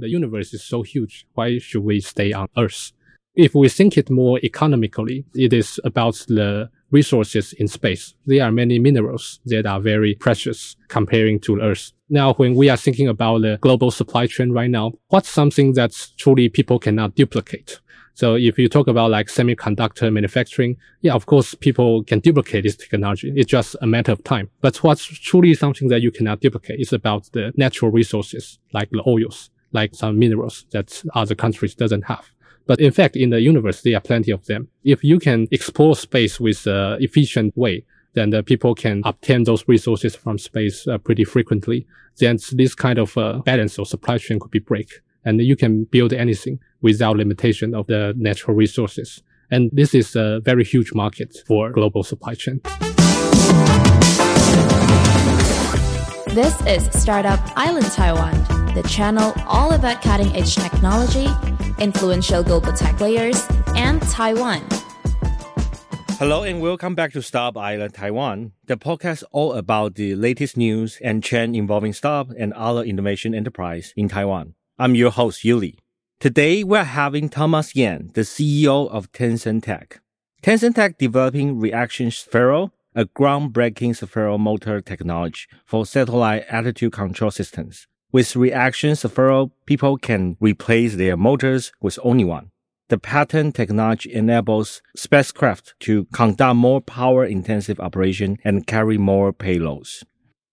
the universe is so huge. Why should we stay on Earth? If we think it more economically, it is about the resources in space. There are many minerals that are very precious comparing to Earth. Now, when we are thinking about the global supply chain right now, what's something that truly people cannot duplicate? So if you talk about like semiconductor manufacturing, yeah, of course, people can duplicate this technology. It's just a matter of time. But what's truly something that you cannot duplicate is about the natural resources, like the oils, like some minerals that other countries doesn't have. But in fact, in the universe, there are plenty of them. If you can explore space with an efficient way, then the people can obtain those resources from space uh, pretty frequently. Then this kind of uh, balance or supply chain could be break. And you can build anything without limitation of the natural resources. And this is a very huge market for global supply chain. This is Startup Island Taiwan, the channel all about cutting edge technology, influential global tech players, and Taiwan. Hello and welcome back to Startup Island Taiwan, the podcast all about the latest news and trend involving startup and other innovation enterprise in Taiwan. I'm your host, Uly. Today, we're having Thomas Yen, the CEO of Tensor Tech. Tensor Tech developing Reaction Sphere, a groundbreaking Sphero motor technology for satellite attitude control systems. With Reaction Sphere, people can replace their motors with only one. The patent technology enables spacecraft to conduct more power intensive operation and carry more payloads.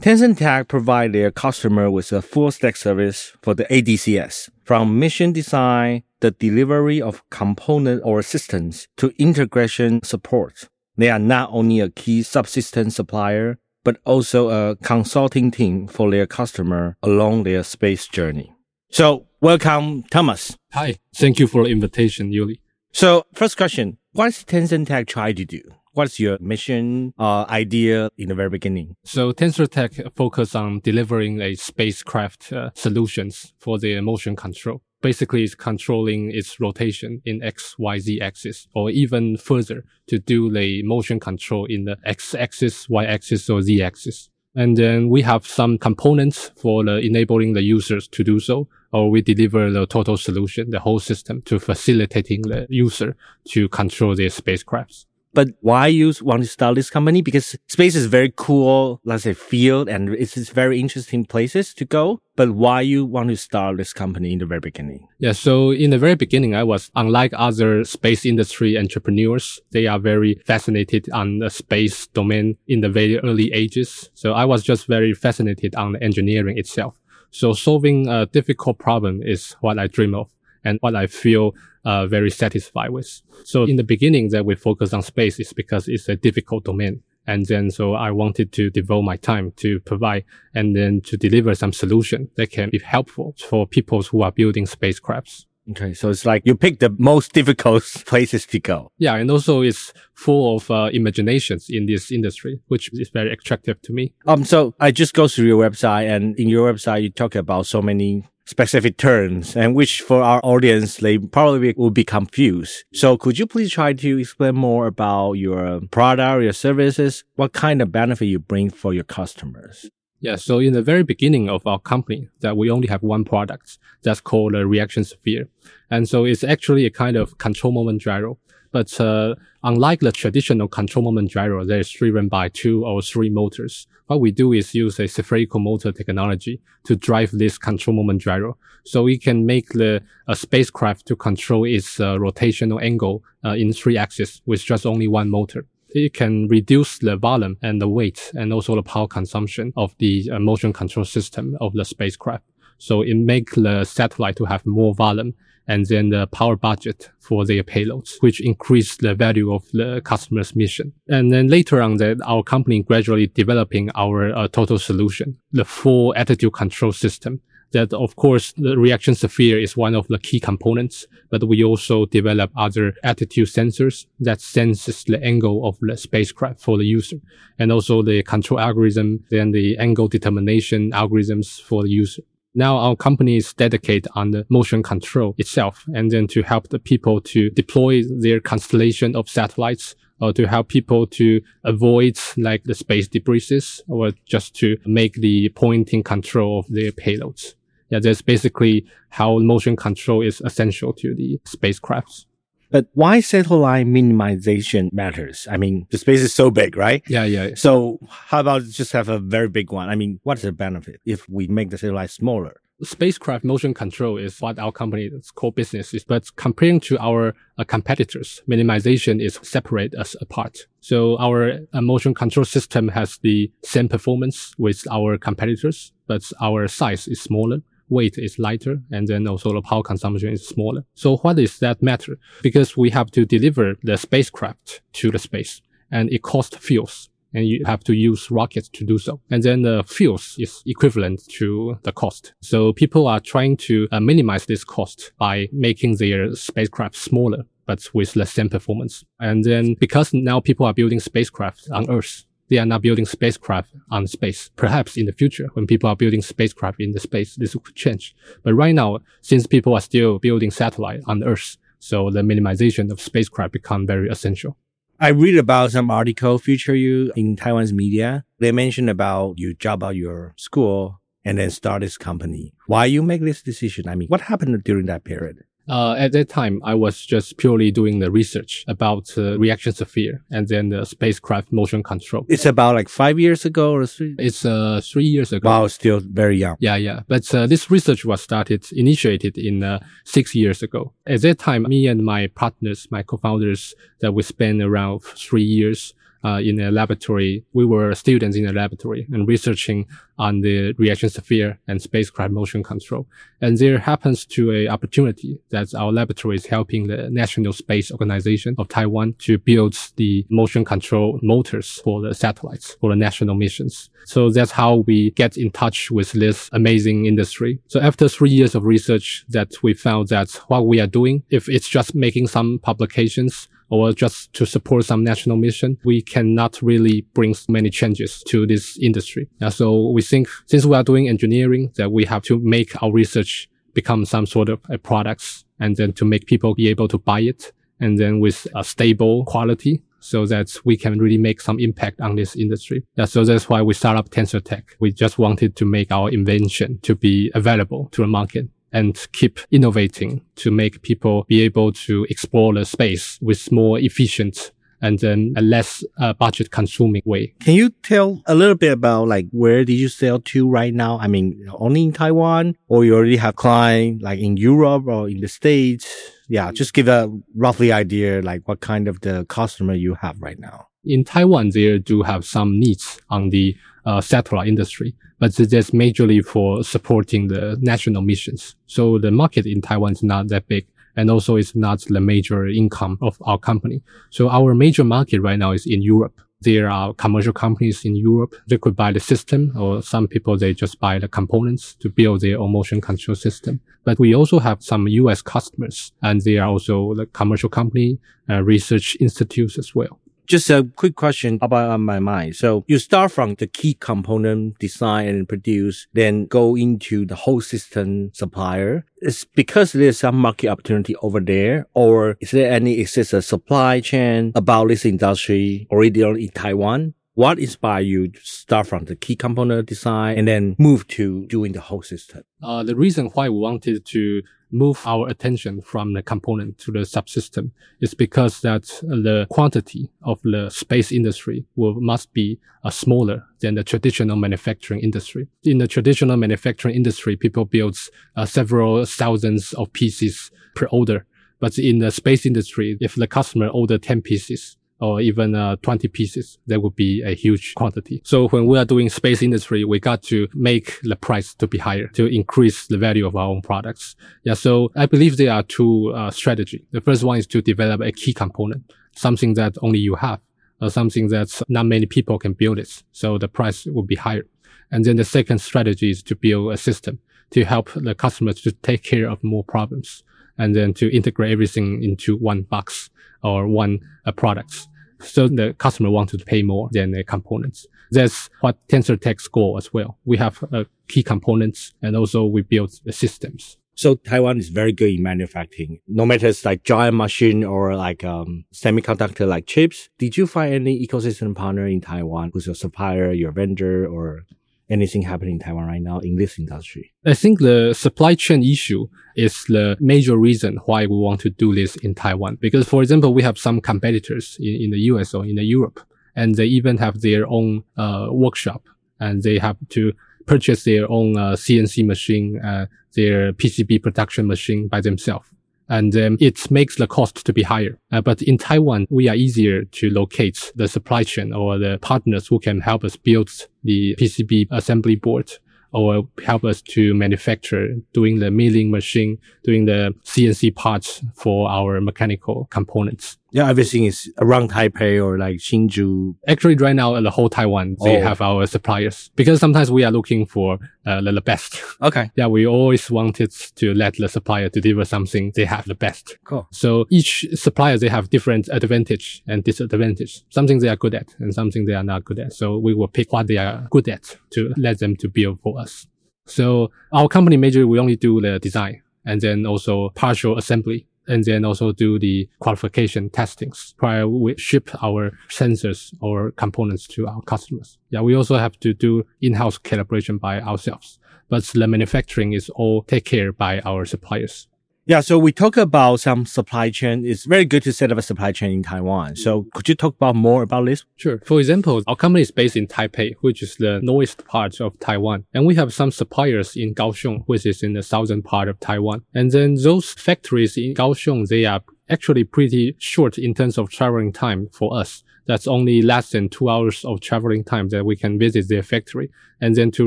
Tensor Tech provide their customer with a full stack service for the ADCS, from mission design, the delivery of component or systems to integration support. They are not only a key subsystem supplier, but also a consulting team for their customer along their space journey. So welcome, Thomas. Hi. Thank you for the invitation, Uly. So first question, what does Tensor Tech try to do? What's your mission uh, idea in the very beginning? So Tensor Tech focus on delivering a spacecraft uh, solutions for the motion control. Basically, it's controlling its rotation in X, Y, Z axis, or even further to do the motion control in the X axis, Y axis, or Z axis. And then we have some components for the enabling the users to do so, or we deliver the total solution, the whole system to facilitating the user to control their spacecrafts. But why you want to start this company? Because space is very cool, let's say field, and it's, it's very interesting places to go. But why you want to start this company in the very beginning? Yeah. So in the very beginning, I was unlike other space industry entrepreneurs. They are very fascinated on the space domain in the very early ages. So I was just very fascinated on the engineering itself. So solving a difficult problem is what I dream of and what I feel uh, very satisfied with. So in the beginning that we focus on space is because it's a difficult domain. And then so I wanted to devote my time to provide and then to deliver some solution that can be helpful for people who are building spacecrafts. Okay, so it's like you pick the most difficult places to go. Yeah, and also it's full of uh, imaginations in this industry, which is very attractive to me. Um, so I just go through your website, and in your website you talk about so many specific terms and which for our audience they probably will be confused. So could you please try to explain more about your product, your services, what kind of benefit you bring for your customers? Yeah, so in the very beginning of our company, that we only have one product that's called a reaction sphere. And so it's actually a kind of control moment gyro. But uh, unlike the traditional control moment gyro that is driven by two or three motors, what we do is use a spherical motor technology to drive this control moment gyro. So we can make the a spacecraft to control its uh, rotational angle uh, in three axes with just only one motor. It can reduce the volume and the weight and also the power consumption of the uh, motion control system of the spacecraft. So it makes the satellite to have more volume and then the power budget for their payloads, which increase the value of the customer's mission. And then later on that our company gradually developing our uh, total solution, the full attitude control system that of course the reaction sphere is one of the key components, but we also develop other attitude sensors that senses the angle of the spacecraft for the user and also the control algorithm, then the angle determination algorithms for the user. Now our company is dedicated on the motion control itself and then to help the people to deploy their constellation of satellites or to help people to avoid like the space debris or just to make the pointing control of their payloads. Yeah, that's basically how motion control is essential to the spacecrafts. But why satellite minimization matters? I mean, the space is so big, right? Yeah, yeah. So how about just have a very big one? I mean, what's the benefit if we make the satellite smaller? spacecraft motion control is what our company's core business is. But comparing to our uh, competitors, minimization is separate us apart. So our uh, motion control system has the same performance with our competitors, but our size is smaller. Weight is lighter, and then also the power consumption is smaller. So what does that matter? Because we have to deliver the spacecraft to the space, and it costs fuels and you have to use rockets to do so. And then the fuels is equivalent to the cost. So people are trying to uh, minimize this cost by making their spacecraft smaller, but with the same performance. And then because now people are building spacecraft on Earth, they are not building spacecraft on space. Perhaps in the future, when people are building spacecraft in the space, this could change. But right now, since people are still building satellite on Earth, so the minimization of spacecraft become very essential. I read about some article feature you in Taiwan's media. They mentioned about you drop out your school and then start this company. Why you make this decision? I mean, what happened during that period? Uh, at that time, I was just purely doing the research about uh, reaction sphere and then the spacecraft motion control. It's about like five years ago or three? It's uh, three years ago. Wow, still very young. Yeah, yeah. But uh, this research was started, initiated in uh, six years ago. At that time, me and my partners, my co-founders, that we spent around three years uh, in a laboratory. We were students in a laboratory and researching on the reaction sphere and spacecraft motion control. And there happens to a opportunity that our laboratory is helping the National Space Organization of Taiwan to build the motion control motors for the satellites for the national missions. So that's how we get in touch with this amazing industry. So after three years of research that we found that what we are doing, if it's just making some publications, or just to support some national mission, we cannot really bring many changes to this industry. So we think since we are doing engineering, that we have to make our research become some sort of a products and then to make people be able to buy it and then with a stable quality so that we can really make some impact on this industry. Yeah, so that's why we start up Tensor Tech. We just wanted to make our invention to be available to the market and keep innovating to make people be able to explore the space with more efficient and then a less uh, budget consuming way. Can you tell a little bit about like where did you sell to right now? I mean, only in Taiwan or you already have client like in Europe or in the States? Yeah, just give a roughly idea like what kind of the customer you have right now. In Taiwan, they do have some needs on the uh, satellite industry, but that's majorly for supporting the national missions. So the market in Taiwan is not that big. And also it's not the major income of our company. So our major market right now is in Europe. There are commercial companies in Europe. They could buy the system or some people, they just buy the components to build their own motion control system. But we also have some US customers and they are also the commercial company, uh, research institutes as well. Just a quick question about on my mind. So you start from the key component design and produce, then go into the whole system supplier. It's because there's some market opportunity over there, or is there any exists a supply chain about this industry already in Taiwan? What inspired you to start from the key component design and then move to doing the whole system? Uh, the reason why we wanted to move our attention from the component to the subsystem is because that the quantity of the space industry will must be uh, smaller than the traditional manufacturing industry. In the traditional manufacturing industry, people build uh, several thousands of pieces per order. But in the space industry, if the customer order 10 pieces, or even uh, 20 pieces, that would be a huge quantity. So when we are doing space industry, we got to make the price to be higher to increase the value of our own products. Yeah. So I believe there are two uh, strategy. The first one is to develop a key component, something that only you have, or something that not many people can build it. So the price will be higher. And then the second strategy is to build a system to help the customers to take care of more problems and then to integrate everything into one box or one uh, product. So the customer wants to pay more than the components. That's what Tensor Tech goal as well. We have uh, key components and also we build the systems. So Taiwan is very good in manufacturing, no matter it's like giant machine or like um, semiconductor like chips. Did you find any ecosystem partner in Taiwan who's your supplier, your vendor, or anything happening in Taiwan right now in this industry? I think the supply chain issue is the major reason why we want to do this in Taiwan. Because, for example, we have some competitors in, in the US or in the Europe, and they even have their own uh, workshop, and they have to purchase their own uh, CNC machine, uh, their PCB production machine by themselves. And um, it makes the cost to be higher. Uh, but in Taiwan, we are easier to locate the supply chain or the partners who can help us build the PCB assembly board or help us to manufacture, doing the milling machine, doing the CNC parts for our mechanical components. Yeah, everything is around Taipei or like Hsinchu. Actually, right now, the whole Taiwan, they Oh. have our suppliers because sometimes we are looking for uh, the, the best. Okay, yeah, we always wanted to let the supplier deliver something they have the best. cool. So each supplier, they have different advantage and disadvantage. Something they are good at and something they are not good at. So we will pick what they are good at to let them to build for us. So our company majorly, we only do the design and then also partial assembly and then also do the qualification testings prior we ship our sensors or components to our customers. Yeah, we also have to do in-house calibration by ourselves, but the manufacturing is all take care by our suppliers. Yeah, so we talk about some supply chain. It's very good to set up a supply chain in Taiwan. So mm. could you talk about more about this? Sure. For example, our company is based in Taipei, which is the northest part of Taiwan. And we have some suppliers in Kaohsiung, which is in the southern part of Taiwan. And then those factories in Kaohsiung, they are actually pretty short in terms of traveling time for us. That's only less than two hours of traveling time that we can visit their factory and then to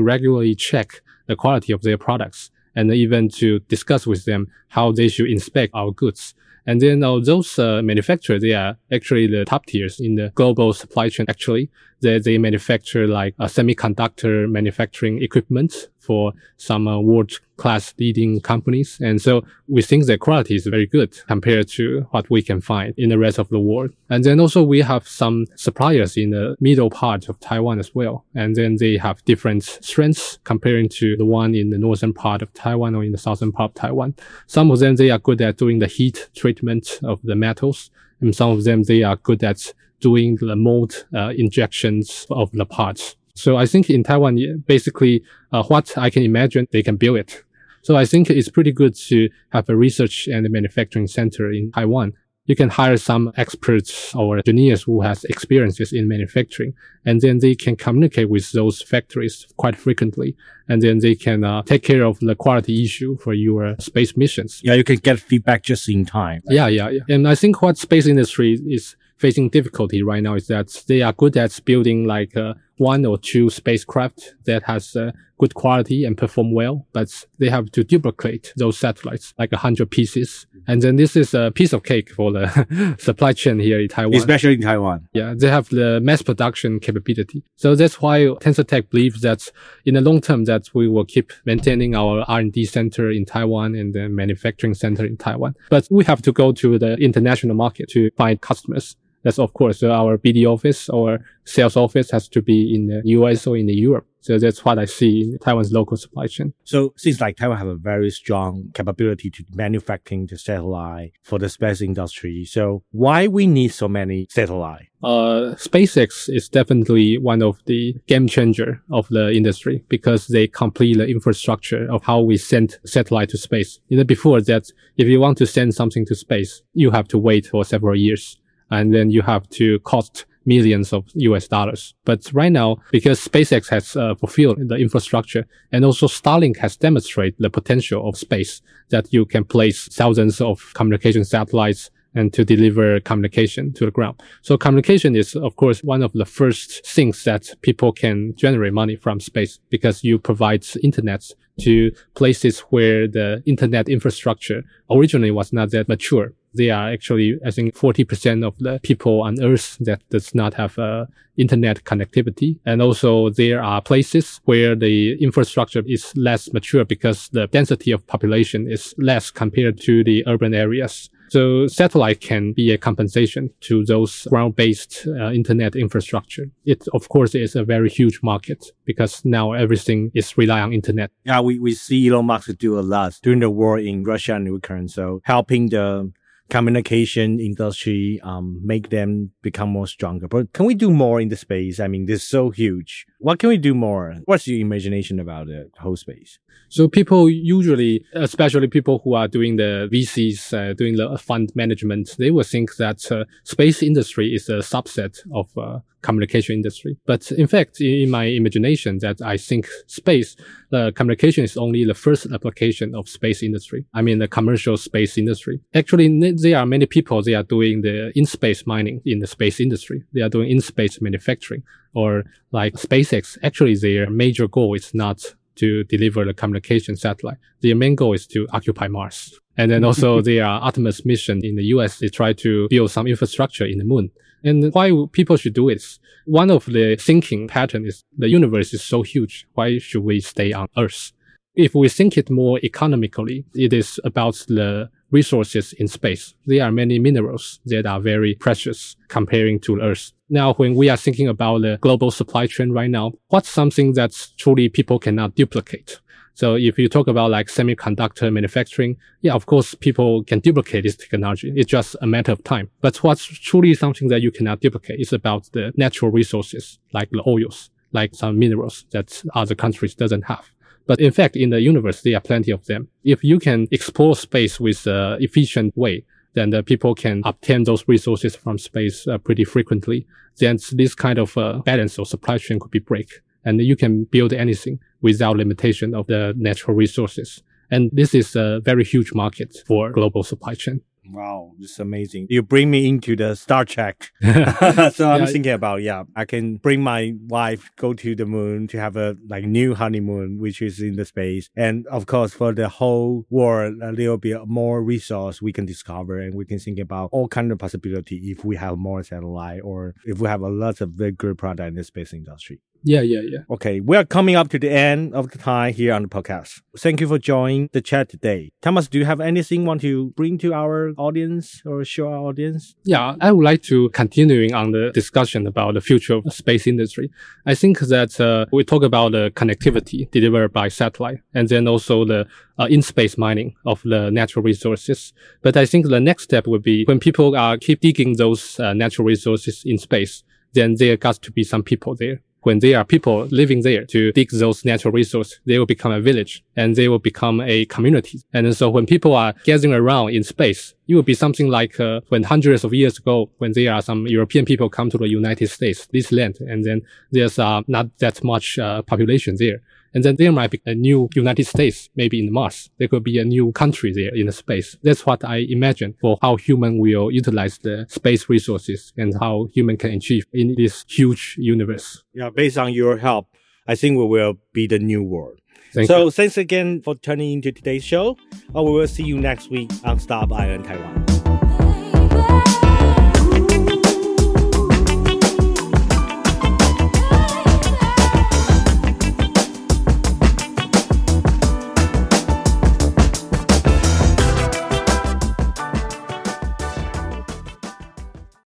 regularly check the quality of their products and even to discuss with them how they should inspect our goods. And then uh, those uh, manufacturers, they are actually the top tiers in the global supply chain. Actually, they, they manufacture like uh, semiconductor manufacturing equipment for some uh, world class leading companies. And so we think their quality is very good compared to what we can find in the rest of the world. And then also we have some suppliers in the middle part of Taiwan as well. And then they have different strengths comparing to the one in the northern part of Taiwan or in the southern part of Taiwan. Some of them, they are good at doing the heat treatment of the metals. And some of them, they are good at doing the mold uh, injections of the parts. So I think in Taiwan, basically, uh, what I can imagine, they can build it. So I think it's pretty good to have a research and manufacturing center in Taiwan. You can hire some experts or engineers who has experiences in manufacturing, and then they can communicate with those factories quite frequently, and then they can uh, take care of the quality issue for your space missions. Yeah, you can get feedback just in time. Yeah, yeah, yeah. And I think what space industry is facing difficulty right now is that they are good at building like uh, one or two spacecraft that has uh, good quality and perform well, but they have to duplicate those satellites like a hundred pieces. And then this is a piece of cake for the supply chain here in Taiwan. Especially in Taiwan. Yeah, they have the mass production capability. So that's why TensorTech believes that in the long term that we will keep maintaining our R&D center in Taiwan and the manufacturing center in Taiwan. But we have to go to the international market to find customers. That's of course uh, our BD office or sales office has to be in the US or in the Europe. So that's what I see in Taiwan's local supply chain. So seems like Taiwan have a very strong capability to manufacturing the satellite for the space industry. So why we need so many satellite? uh, SpaceX is definitely one of the game changer of the industry because they complete the infrastructure of how we send satellite to space. You know, before that, if you want to send something to space, you have to wait for several years and then you have to cost millions of US dollars. But right now, because SpaceX has uh, fulfilled the infrastructure and also Starlink has demonstrated the potential of space that you can place thousands of communication satellites and to deliver communication to the ground. So communication is, of course, one of the first things that people can generate money from space because you provide internet to places where the internet infrastructure originally was not that mature. They are actually, I think, 40% of the people on earth that does not have uh, internet connectivity. And also there are places where the infrastructure is less mature because the density of population is less compared to the urban areas. So satellite can be a compensation to those ground-based uh, internet infrastructure. It, of course, is a very huge market because now everything is rely on internet. Yeah, we, we see Elon Musk do a lot during the war in Russia and Ukraine. So helping the communication industry, um, make them become more stronger. But can we do more in the space? I mean, this is so huge. What can we do more? What's your imagination about the whole space? So people usually, especially people who are doing the VCs, uh, doing the fund management, they will think that uh, space industry is a subset of uh, communication industry. But in fact, in my imagination, that I think space, the communication is only the first application of space industry. I mean, the commercial space industry. Actually, there are many people, they are doing the in-space mining in the space industry. They are doing in-space manufacturing or like SpaceX. Actually, their major goal is not to deliver the communication satellite. Their main goal is to occupy Mars. And then also their Artemis mission in the US, they try to build some infrastructure in the moon. And why people should do it? One of the thinking pattern is the universe is so huge. Why should we stay on Earth? If we think it more economically, it is about the resources in space. There are many minerals that are very precious comparing to Earth. Now, when we are thinking about the global supply chain right now, what's something that truly people cannot duplicate? So if you talk about like semiconductor manufacturing, yeah, of course, people can duplicate this technology. It's just a matter of time. But what's truly something that you cannot duplicate is about the natural resources, like the oils, like some minerals that other countries doesn't have. But in fact, in the universe, there are plenty of them. If you can explore space with an efficient way, then the people can obtain those resources from space uh, pretty frequently. Then this kind of uh, balance or supply chain could be break. And you can build anything without limitation of the natural resources. And this is a very huge market for global supply chain. Wow, this is amazing. You bring me into the Star Trek. so I'm thinking about, yeah, I can bring my wife, go to the moon to have a like new honeymoon, which is in the space. And of course, for the whole world, a little bit more resource we can discover and we can think about all kind of possibility if we have more satellite or if we have a lot of very good product in the space industry. Yeah, yeah, yeah. Okay, we are coming up to the end of the time here on the podcast. Thank you for joining the chat today. Thomas, do you have anything you want to bring to our audience or show our audience? Yeah, I would like to continuing on the discussion about the future of the space industry. I think that uh, we talk about the connectivity delivered by satellite and then also the uh, in-space mining of the natural resources. But I think the next step would be when people are keep digging those uh, natural resources in space, then there got to be some people there when there are people living there to dig those natural resources, they will become a village and they will become a community. And so when people are gathering around in space, it will be something like uh, when hundreds of years ago, when there are some European people come to the United States, this land, and then there's uh, not that much uh, population there. And then there might be a new United States, maybe in Mars. There could be a new country there in the space. That's what I imagine for how human will utilize the space resources and how human can achieve in this huge universe. Yeah, based on your help, I think we will be the new world. Thank so you. thanks again for tuning into today's show. Uh, we will see you next week on Startup Island, Taiwan.